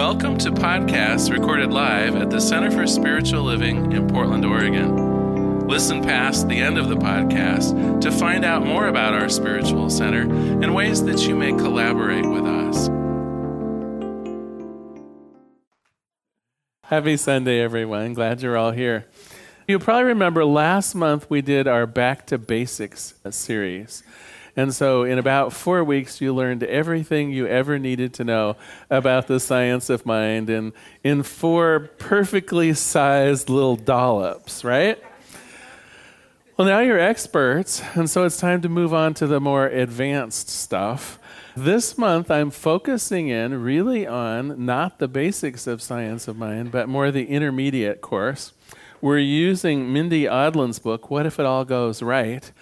Welcome to podcasts recorded live at the Center for Spiritual Living in Portland, Oregon. Listen past the end of the podcast to find out more about our spiritual center and ways that you may collaborate with us. Happy Sunday, everyone. Glad you're all here. You probably remember last month we did our Back to Basics series. And so, in about four weeks, you learned everything you ever needed to know about the science of mind in, in four perfectly sized little dollops, right? Well, now you're experts, and so it's time to move on to the more advanced stuff. This month, I'm focusing in really on not the basics of science of mind, but more the intermediate course. We're using Mindy Audlin's book, What If It All Goes Right?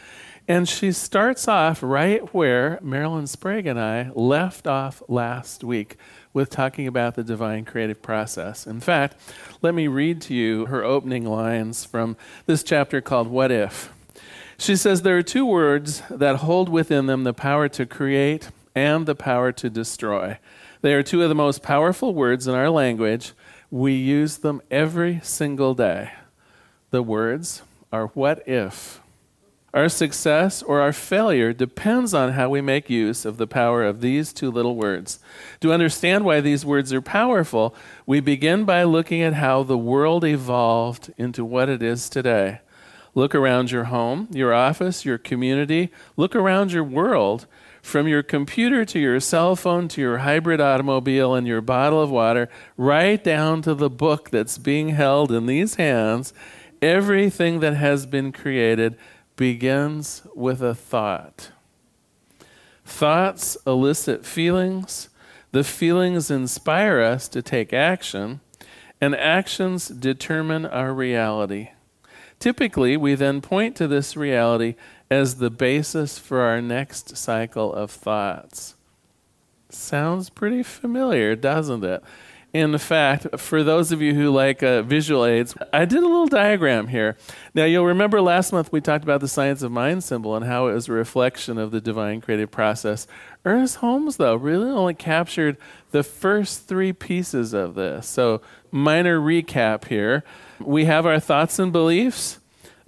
And she starts off right where Marilyn Sprague and I left off last week with talking about the divine creative process. In fact, let me read to you her opening lines from this chapter called What If. She says, There are two words that hold within them the power to create and the power to destroy. They are two of the most powerful words in our language. We use them every single day. The words are what if our success or our failure depends on how we make use of the power of these two little words. To understand why these words are powerful, we begin by looking at how the world evolved into what it is today. Look around your home, your office, your community. Look around your world. From your computer to your cell phone to your hybrid automobile and your bottle of water, right down to the book that's being held in these hands, everything that has been created begins with a thought. Thoughts elicit feelings, the feelings inspire us to take action, and actions determine our reality. Typically, we then point to this reality as the basis for our next cycle of thoughts. Sounds pretty familiar, doesn't it? In fact, for those of you who like uh, visual aids, I did a little diagram here. Now, you'll remember last month we talked about the science of mind symbol and how it was a reflection of the divine creative process. Ernest Holmes, though, really only captured the first three pieces of this. So, minor recap here. We have our thoughts and beliefs.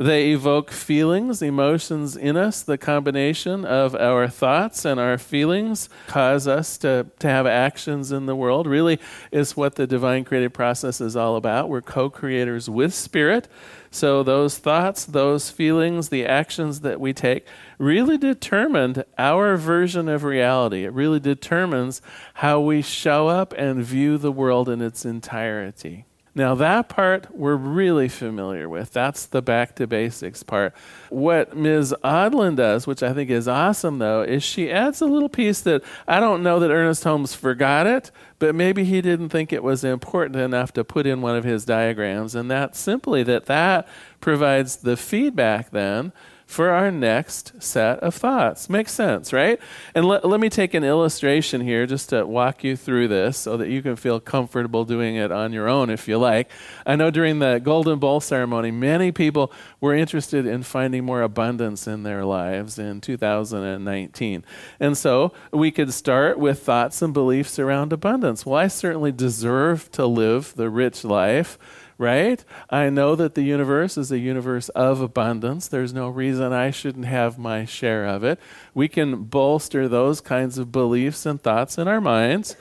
They evoke feelings, emotions in us. The combination of our thoughts and our feelings cause us to, to have actions in the world. Really is what the divine creative process is all about. We're co creators with Spirit. So, those thoughts, those feelings, the actions that we take really determined our version of reality. It really determines how we show up and view the world in its entirety. Now, that part we're really familiar with. That's the back to basics part. What Ms. Audlin does, which I think is awesome, though, is she adds a little piece that I don't know that Ernest Holmes forgot it, but maybe he didn't think it was important enough to put in one of his diagrams. And that's simply that that provides the feedback then for our next set of thoughts. Makes sense, right? And let, let me take an illustration here just to walk you through this so that you can feel comfortable doing it on your own if you like. I know during the Golden Bowl ceremony, many people were interested in finding more abundance in their lives in 2019. And so we could start with thoughts and beliefs around abundance. Well, I certainly deserve to live the rich life right? I know that the universe is a universe of abundance. There's no reason I shouldn't have my share of it. We can bolster those kinds of beliefs and thoughts in our minds.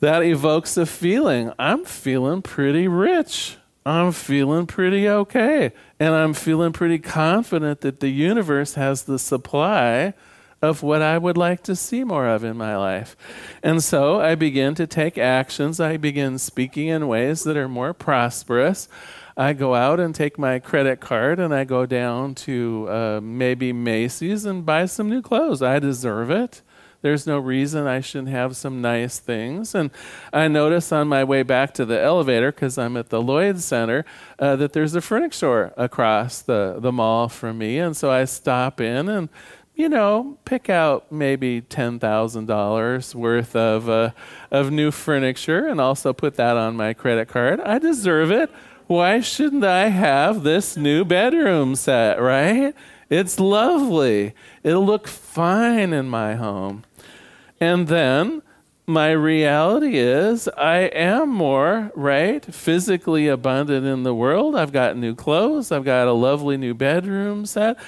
That evokes a feeling. I'm feeling pretty rich. I'm feeling pretty okay. And I'm feeling pretty confident that the universe has the supply of what I would like to see more of in my life. And so I begin to take actions. I begin speaking in ways that are more prosperous. I go out and take my credit card and I go down to uh, maybe Macy's and buy some new clothes. I deserve it. There's no reason I shouldn't have some nice things. And I notice on my way back to the elevator, because I'm at the Lloyd Center, uh, that there's a furniture store across the, the mall from me. And so I stop in and you know, pick out maybe $10,000 worth of, uh, of new furniture and also put that on my credit card. I deserve it. Why shouldn't I have this new bedroom set, right? It's lovely. It'll look fine in my home. And then my reality is I am more, right? Physically abundant in the world. I've got new clothes. I've got a lovely new bedroom set.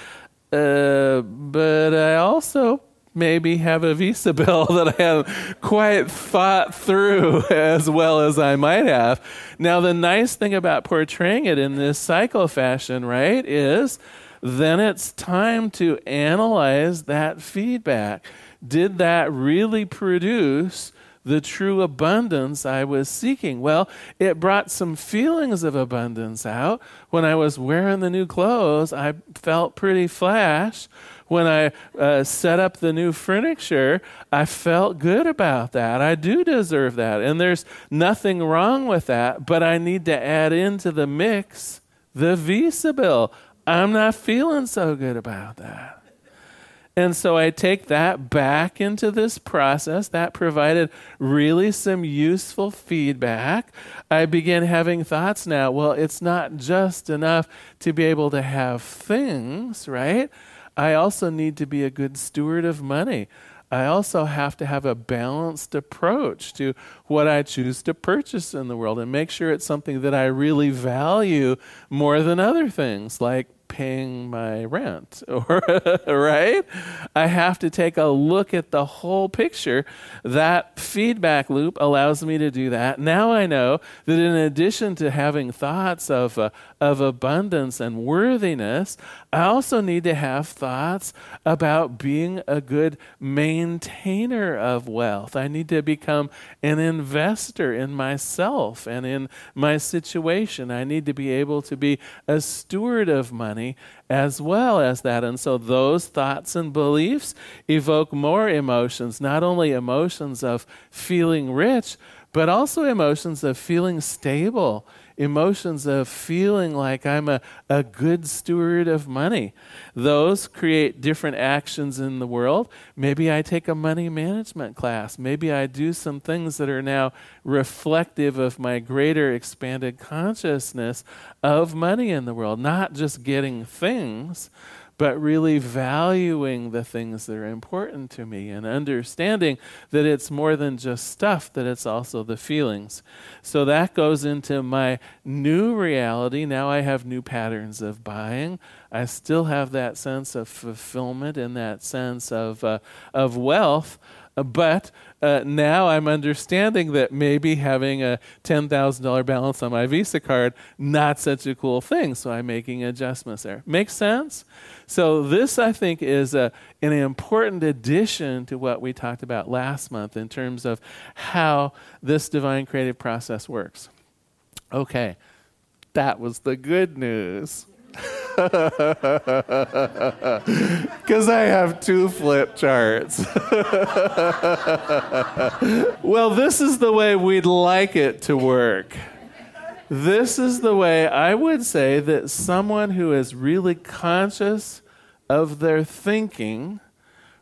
Uh, but I also maybe have a visa bill that I haven't quite thought through as well as I might have. Now, the nice thing about portraying it in this cycle fashion, right, is then it's time to analyze that feedback did that really produce the true abundance I was seeking? Well, it brought some feelings of abundance out. When I was wearing the new clothes, I felt pretty flash. When I uh, set up the new furniture, I felt good about that. I do deserve that. And there's nothing wrong with that, but I need to add into the mix the Visa bill. I'm not feeling so good about that. And so I take that back into this process. That provided really some useful feedback. I begin having thoughts now. Well, it's not just enough to be able to have things, right? I also need to be a good steward of money. I also have to have a balanced approach to what I choose to purchase in the world and make sure it's something that I really value more than other things like paying my rent or right? I have to take a look at the whole picture. That feedback loop allows me to do that. Now i know that in addition to having thoughts of uh, of abundance and worthiness i also need to have thoughts about being a good maintainer of wealth i need to become an investor in myself and in my situation i need to be able to be a steward of money as well as that. And so those thoughts and beliefs evoke more emotions, not only emotions of feeling rich, but also emotions of feeling stable emotions of feeling like I'm a, a good steward of money. Those create different actions in the world. Maybe I take a money management class. Maybe I do some things that are now reflective of my greater expanded consciousness of money in the world, not just getting things but really valuing the things that are important to me and understanding that it's more than just stuff, that it's also the feelings. So that goes into my new reality. Now I have new patterns of buying. I still have that sense of fulfillment and that sense of, uh, of wealth, but uh, now I'm understanding that maybe having a $10,000 balance on my Visa card, not such a cool thing. So I'm making adjustments there. Makes sense? So this, I think, is a, an important addition to what we talked about last month in terms of how this divine creative process works. Okay, that was the good news. Because I have two flip charts. well, this is the way we'd like it to work. This is the way I would say that someone who is really conscious of their thinking,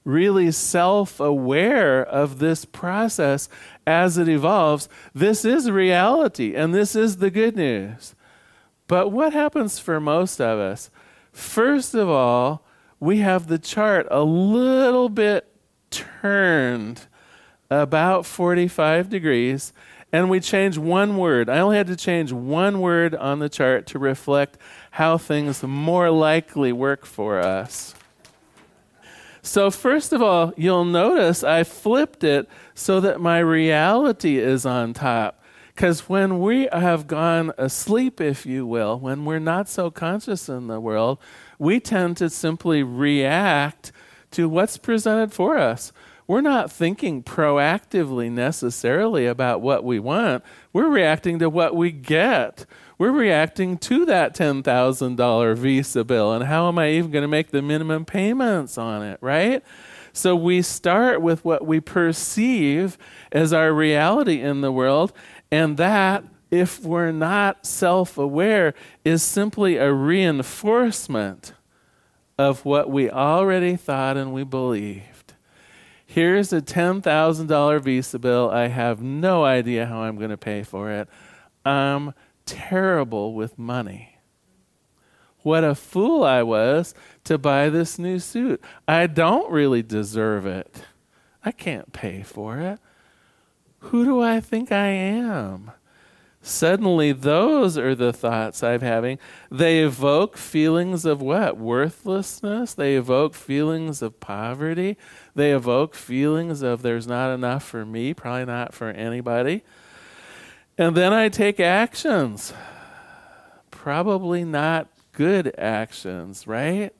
really self aware of this process as it evolves, this is reality and this is the good news. But what happens for most of us? First of all, we have the chart a little bit turned about 45 degrees, and we change one word. I only had to change one word on the chart to reflect how things more likely work for us. So, first of all, you'll notice I flipped it so that my reality is on top. Because when we have gone asleep, if you will, when we're not so conscious in the world, we tend to simply react to what's presented for us. We're not thinking proactively necessarily about what we want. We're reacting to what we get. We're reacting to that $10,000 Visa bill and how am I even going to make the minimum payments on it, right? So we start with what we perceive as our reality in the world, and that, if we're not self aware, is simply a reinforcement of what we already thought and we believed. Here's a $10,000 Visa bill. I have no idea how I'm going to pay for it. I'm terrible with money. What a fool I was to buy this new suit. I don't really deserve it. I can't pay for it. Who do I think I am? Suddenly, those are the thoughts I'm having. They evoke feelings of what? Worthlessness. They evoke feelings of poverty. They evoke feelings of there's not enough for me, probably not for anybody. And then I take actions. Probably not good actions, right?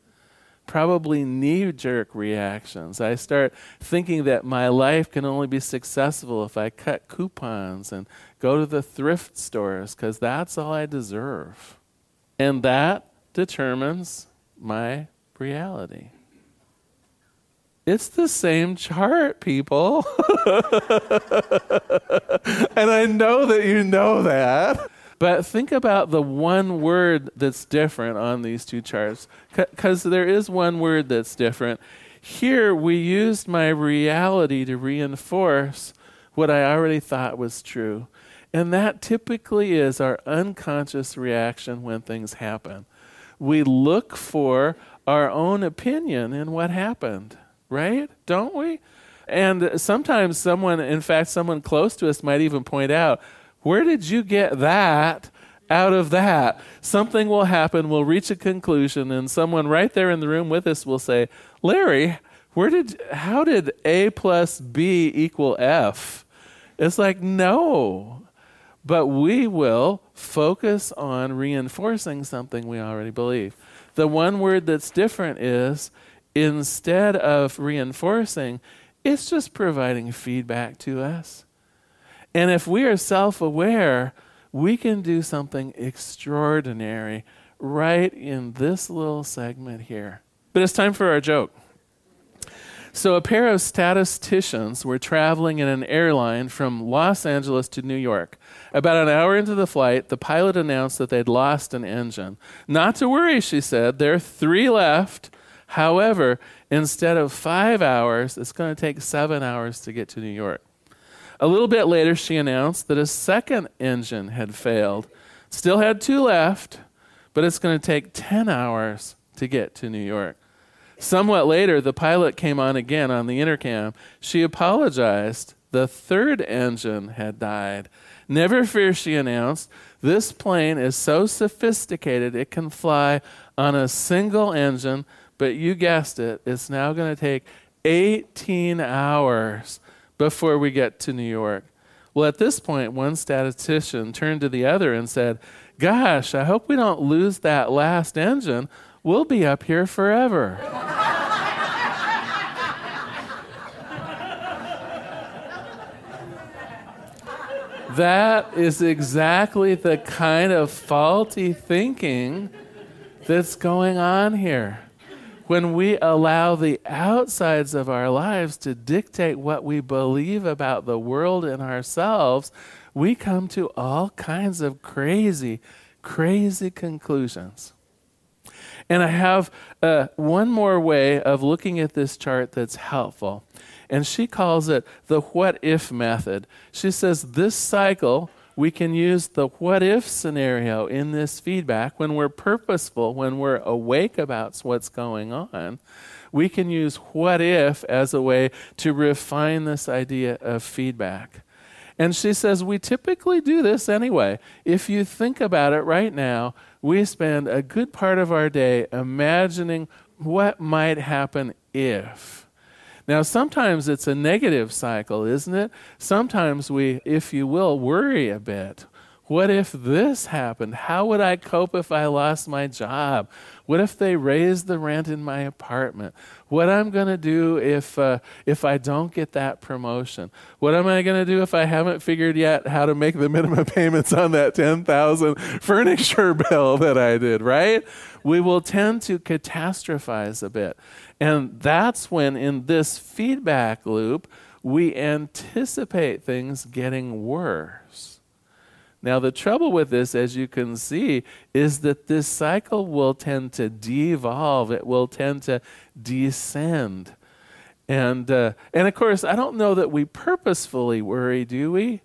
Probably knee jerk reactions. I start thinking that my life can only be successful if I cut coupons and go to the thrift stores because that's all I deserve. And that determines my reality. It's the same chart, people. and I know that you know that. But think about the one word that's different on these two charts, because C- there is one word that's different. Here, we used my reality to reinforce what I already thought was true. And that typically is our unconscious reaction when things happen. We look for our own opinion in what happened right? Don't we? And sometimes someone, in fact, someone close to us might even point out, where did you get that out of that? Something will happen, we'll reach a conclusion, and someone right there in the room with us will say, Larry, where did how did A plus B equal F? It's like, no. But we will focus on reinforcing something we already believe. The one word that's different is instead of reinforcing, it's just providing feedback to us. And if we are self aware, we can do something extraordinary right in this little segment here. But it's time for our joke. So, a pair of statisticians were traveling in an airline from Los Angeles to New York. About an hour into the flight, the pilot announced that they'd lost an engine. Not to worry, she said, there are three left However, instead of five hours, it's going to take seven hours to get to New York. A little bit later, she announced that a second engine had failed. Still had two left, but it's going to take 10 hours to get to New York. Somewhat later, the pilot came on again on the intercom. She apologized. The third engine had died. Never fear, she announced. This plane is so sophisticated it can fly on a single engine but you guessed it, it's now going to take 18 hours before we get to New York. Well, at this point, one statistician turned to the other and said, Gosh, I hope we don't lose that last engine. We'll be up here forever. that is exactly the kind of faulty thinking that's going on here when we allow the outsides of our lives to dictate what we believe about the world and ourselves, we come to all kinds of crazy, crazy conclusions. And I have uh, one more way of looking at this chart that's helpful. And she calls it the what if method. She says this cycle we can use the what if scenario in this feedback when we're purposeful, when we're awake about what's going on. We can use what if as a way to refine this idea of feedback. And she says, we typically do this anyway. If you think about it right now, we spend a good part of our day imagining what might happen if. Now, sometimes it's a negative cycle, isn't it? Sometimes we, if you will, worry a bit. What if this happened? How would I cope if I lost my job? What if they raise the rent in my apartment? What am I'm going to do if uh, if I don't get that promotion? What am I going to do if I haven't figured yet how to make the minimum payments on that 10,000 furniture bill that I did, right? We will tend to catastrophize a bit. And that's when in this feedback loop we anticipate things getting worse. Now, the trouble with this, as you can see, is that this cycle will tend to devolve, it will tend to descend. And, uh, and of course, I don't know that we purposefully worry, do we?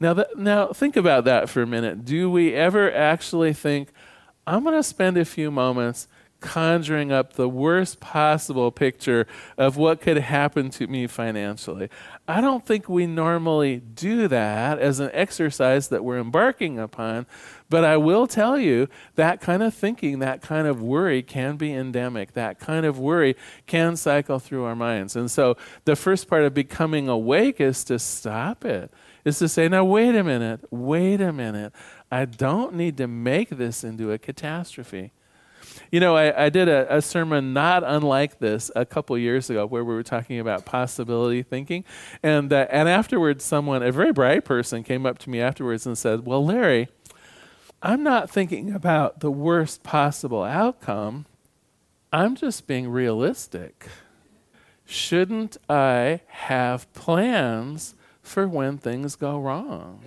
Now, that, now, think about that for a minute. Do we ever actually think, I'm going to spend a few moments conjuring up the worst possible picture of what could happen to me financially. I don't think we normally do that as an exercise that we're embarking upon, but I will tell you that kind of thinking, that kind of worry can be endemic. That kind of worry can cycle through our minds. And so the first part of becoming awake is to stop it, is to say, now, wait a minute, wait a minute. I don't need to make this into a catastrophe. You know, I, I did a, a, sermon not unlike this a couple years ago where we were talking about possibility thinking. And, uh, and afterwards, someone, a very bright person, came up to me afterwards and said, Well, Larry, I'm not thinking about the worst possible outcome. I'm just being realistic. Shouldn't I have plans for when things go wrong?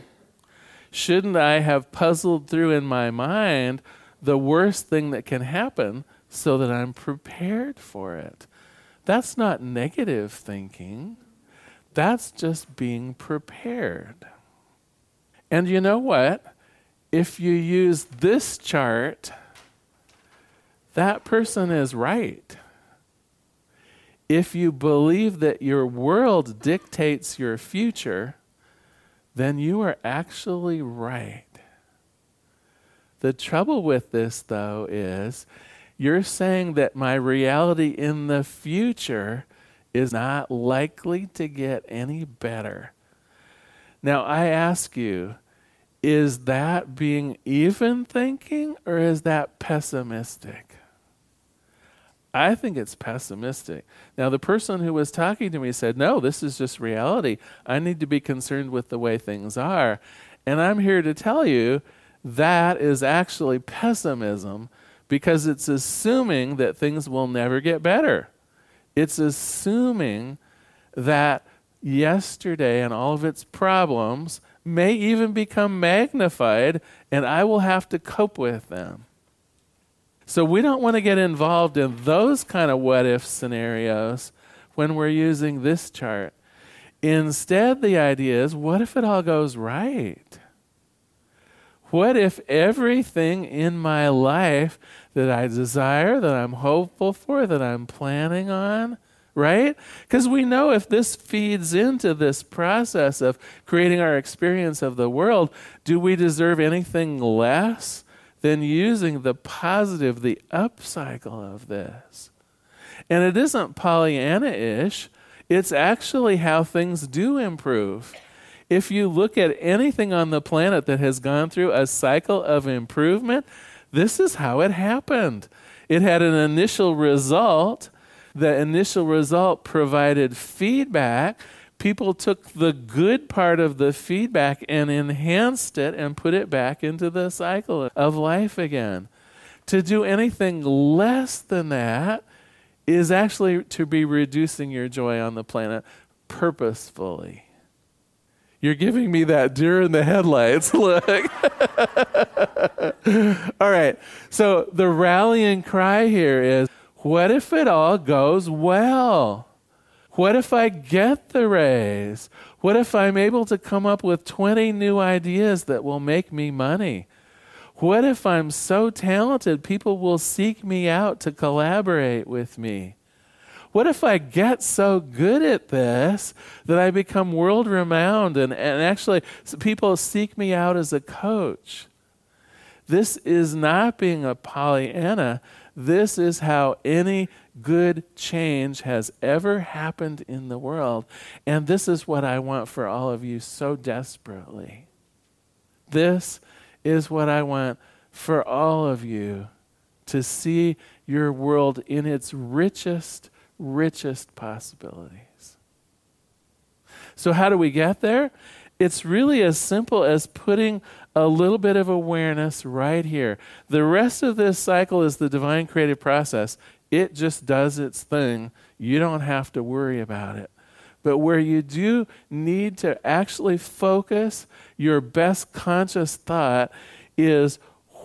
Shouldn't I have puzzled through in my mind the worst thing that can happen so that I'm prepared for it. That's not negative thinking. That's just being prepared. And you know what? If you use this chart, that person is right. If you believe that your world dictates your future, then you are actually right. The trouble with this, though, is you're saying that my reality in the future is not likely to get any better. Now, I ask you, is that being even thinking or is that pessimistic? I think it's pessimistic. Now, the person who was talking to me said, No, this is just reality. I need to be concerned with the way things are. And I'm here to tell you that is actually pessimism because it's assuming that things will never get better. It's assuming that yesterday and all of its problems may even become magnified and I will have to cope with them. So we don't want to get involved in those kind of what if scenarios when we're using this chart. Instead, the idea is what if it all goes right? What if everything in my life that I desire, that I'm hopeful for, that I'm planning on, right? Because we know if this feeds into this process of creating our experience of the world, do we deserve anything less than using the positive, the upcycle of this? And it isn't Pollyanna ish, it's actually how things do improve if you look at anything on the planet that has gone through a cycle of improvement, this is how it happened. It had an initial result. The initial result provided feedback. People took the good part of the feedback and enhanced it and put it back into the cycle of life again. To do anything less than that is actually to be reducing your joy on the planet purposefully. You're giving me that deer in the headlights look. all right. So the rallying cry here is what if it all goes well? What if I get the raise? What if I'm able to come up with 20 new ideas that will make me money? What if I'm so talented people will seek me out to collaborate with me? What if I get so good at this that I become world renowned and, and actually people seek me out as a coach? This is not being a Pollyanna. This is how any good change has ever happened in the world. And this is what I want for all of you so desperately. This is what I want for all of you to see your world in its richest richest possibilities. So, how do we get there? It's really as simple as putting a little bit of awareness right here. The rest of this cycle is the divine creative process. It just does its thing. You don't have to worry about it. But where you do need to actually focus your best conscious thought is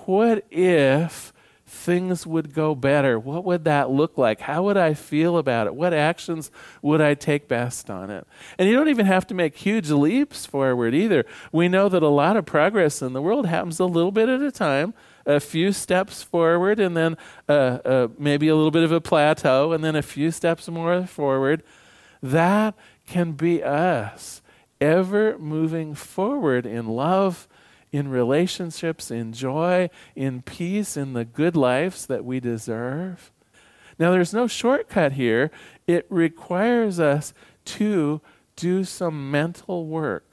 what if things would go better? What would that look like? How would I feel about it? What actions would I take best on it? And you don't even have to make huge leaps forward either. We know that a lot of progress in the world happens a little bit at a time, a few steps forward and then uh, uh, maybe a little bit of a plateau and then a few steps more forward. That can be us ever moving forward in love, in relationships, in joy, in peace, in the good lives that we deserve. Now, there's no shortcut here. It requires us to do some mental work.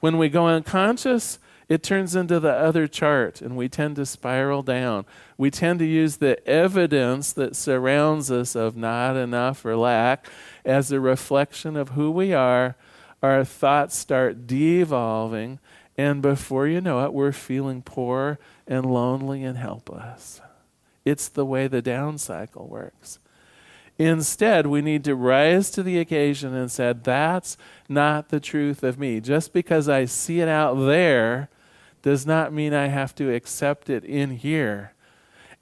When we go unconscious, it turns into the other chart and we tend to spiral down. We tend to use the evidence that surrounds us of not enough or lack as a reflection of who we are. Our thoughts start devolving, and before you know it, we're feeling poor and lonely and helpless. It's the way the down cycle works. Instead, we need to rise to the occasion and say, That's not the truth of me. Just because I see it out there does not mean I have to accept it in here.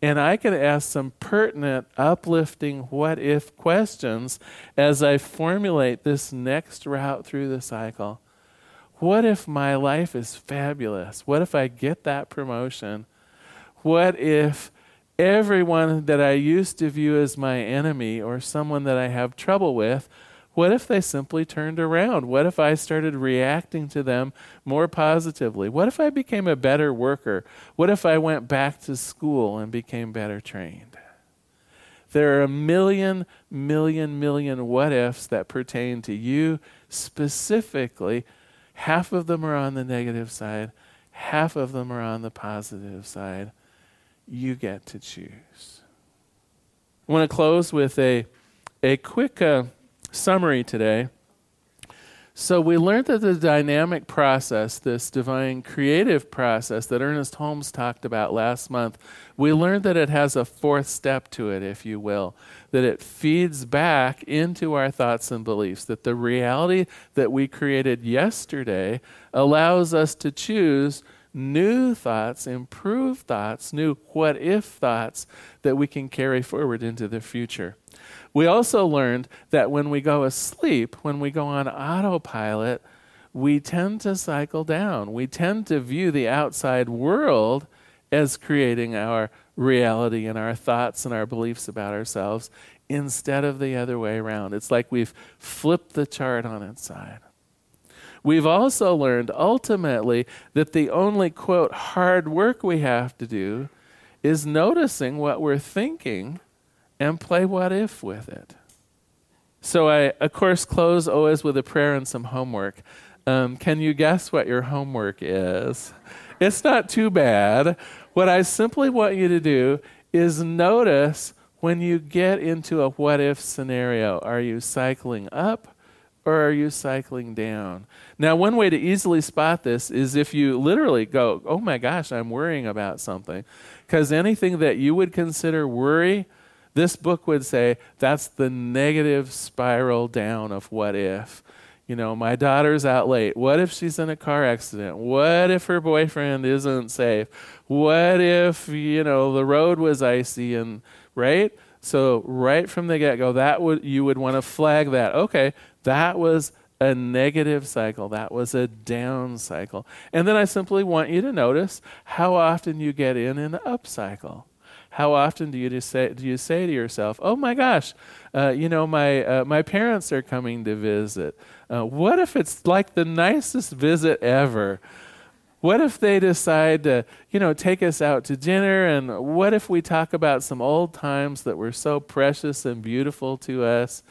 And I can ask some pertinent, uplifting what if questions as I formulate this next route through the cycle. What if my life is fabulous? What if I get that promotion? What if everyone that I used to view as my enemy or someone that I have trouble with, what if they simply turned around? What if I started reacting to them more positively? What if I became a better worker? What if I went back to school and became better trained? There are a million, million, million what ifs that pertain to you specifically. Half of them are on the negative side, half of them are on the positive side you get to choose. I want to close with a, a quick uh, summary today. So, we learned that the dynamic process, this divine creative process that Ernest Holmes talked about last month, we learned that it has a fourth step to it, if you will, that it feeds back into our thoughts and beliefs, that the reality that we created yesterday allows us to choose new thoughts, improved thoughts, new what if thoughts that we can carry forward into the future. We also learned that when we go asleep, when we go on autopilot, we tend to cycle down. We tend to view the outside world as creating our reality and our thoughts and our beliefs about ourselves instead of the other way around. It's like we've flipped the chart on its side. We've also learned ultimately that the only, quote, hard work we have to do is noticing what we're thinking and play what if with it. So I, of course, close always with a prayer and some homework. Um, can you guess what your homework is? It's not too bad. What I simply want you to do is notice when you get into a what if scenario. Are you cycling up or are you cycling down? Now, one way to easily spot this is if you literally go, oh my gosh, I'm worrying about something. Because anything that you would consider worry, this book would say that's the negative spiral down of what if. You know, my daughter's out late. What if she's in a car accident? What if her boyfriend isn't safe? What if, you know, the road was icy and, right? So right from the get-go, that would you would want to flag that. Okay, that was a negative cycle. That was a down cycle. And then I simply want you to notice how often you get in an up cycle. How often do you just say do you say to yourself, "Oh my gosh, uh, you know my uh, my parents are coming to visit. Uh, what if it's like the nicest visit ever?" What if they decide to, you know, take us out to dinner? And what if we talk about some old times that were so precious and beautiful to us?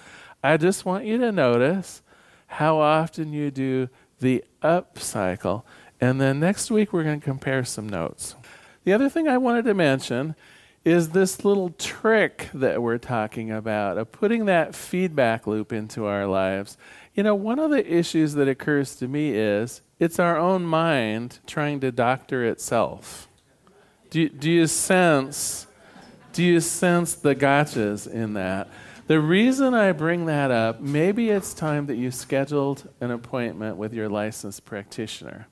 I just want you to notice how often you do the up cycle. And then next week, we're going to compare some notes. The other thing I wanted to mention is this little trick that we're talking about of putting that feedback loop into our lives. You know, one of the issues that occurs to me is it's our own mind trying to doctor itself. Do do you sense do you sense the gotchas in that? The reason I bring that up, maybe it's time that you scheduled an appointment with your licensed practitioner.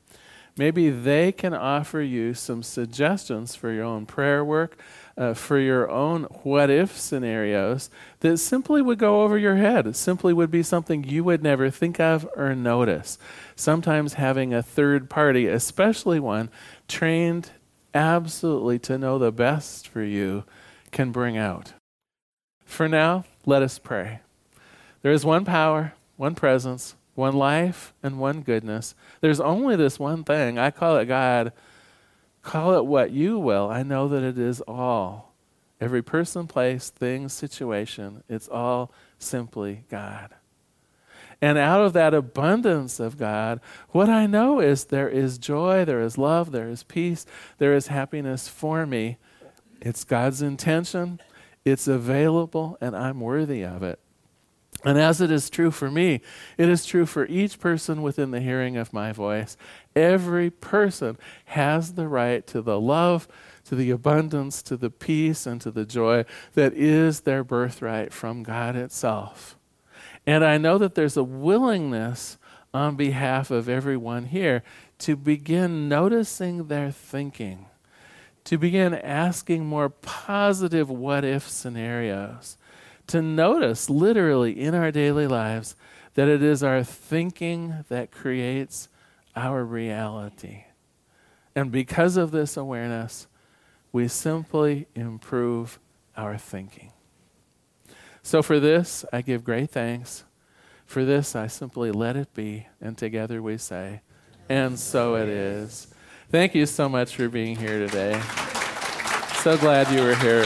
Maybe they can offer you some suggestions for your own prayer work, uh, for your own what if scenarios that simply would go over your head. Simply would be something you would never think of or notice. Sometimes having a third party, especially one trained absolutely to know the best for you can bring out. For now, let us pray. There is one power, one presence, one life, and one goodness. There's only this one thing. I call it God. Call it what you will. I know that it is all. Every person, place, thing, situation, it's all simply God. And out of that abundance of God, what I know is there is joy, there is love, there is peace, there is happiness for me. It's God's intention, it's available, and I'm worthy of it. And as it is true for me, it is true for each person within the hearing of my voice. Every person has the right to the love, to the abundance, to the peace, and to the joy that is their birthright from God itself. And I know that there's a willingness on behalf of everyone here to begin noticing their thinking, to begin asking more positive what if scenarios, to notice literally in our daily lives that it is our thinking that creates our reality. And because of this awareness, we simply improve our thinking. So for this, I give great thanks. For this, I simply let it be. And together we say, and so it is. Thank you so much for being here today. So glad you were here.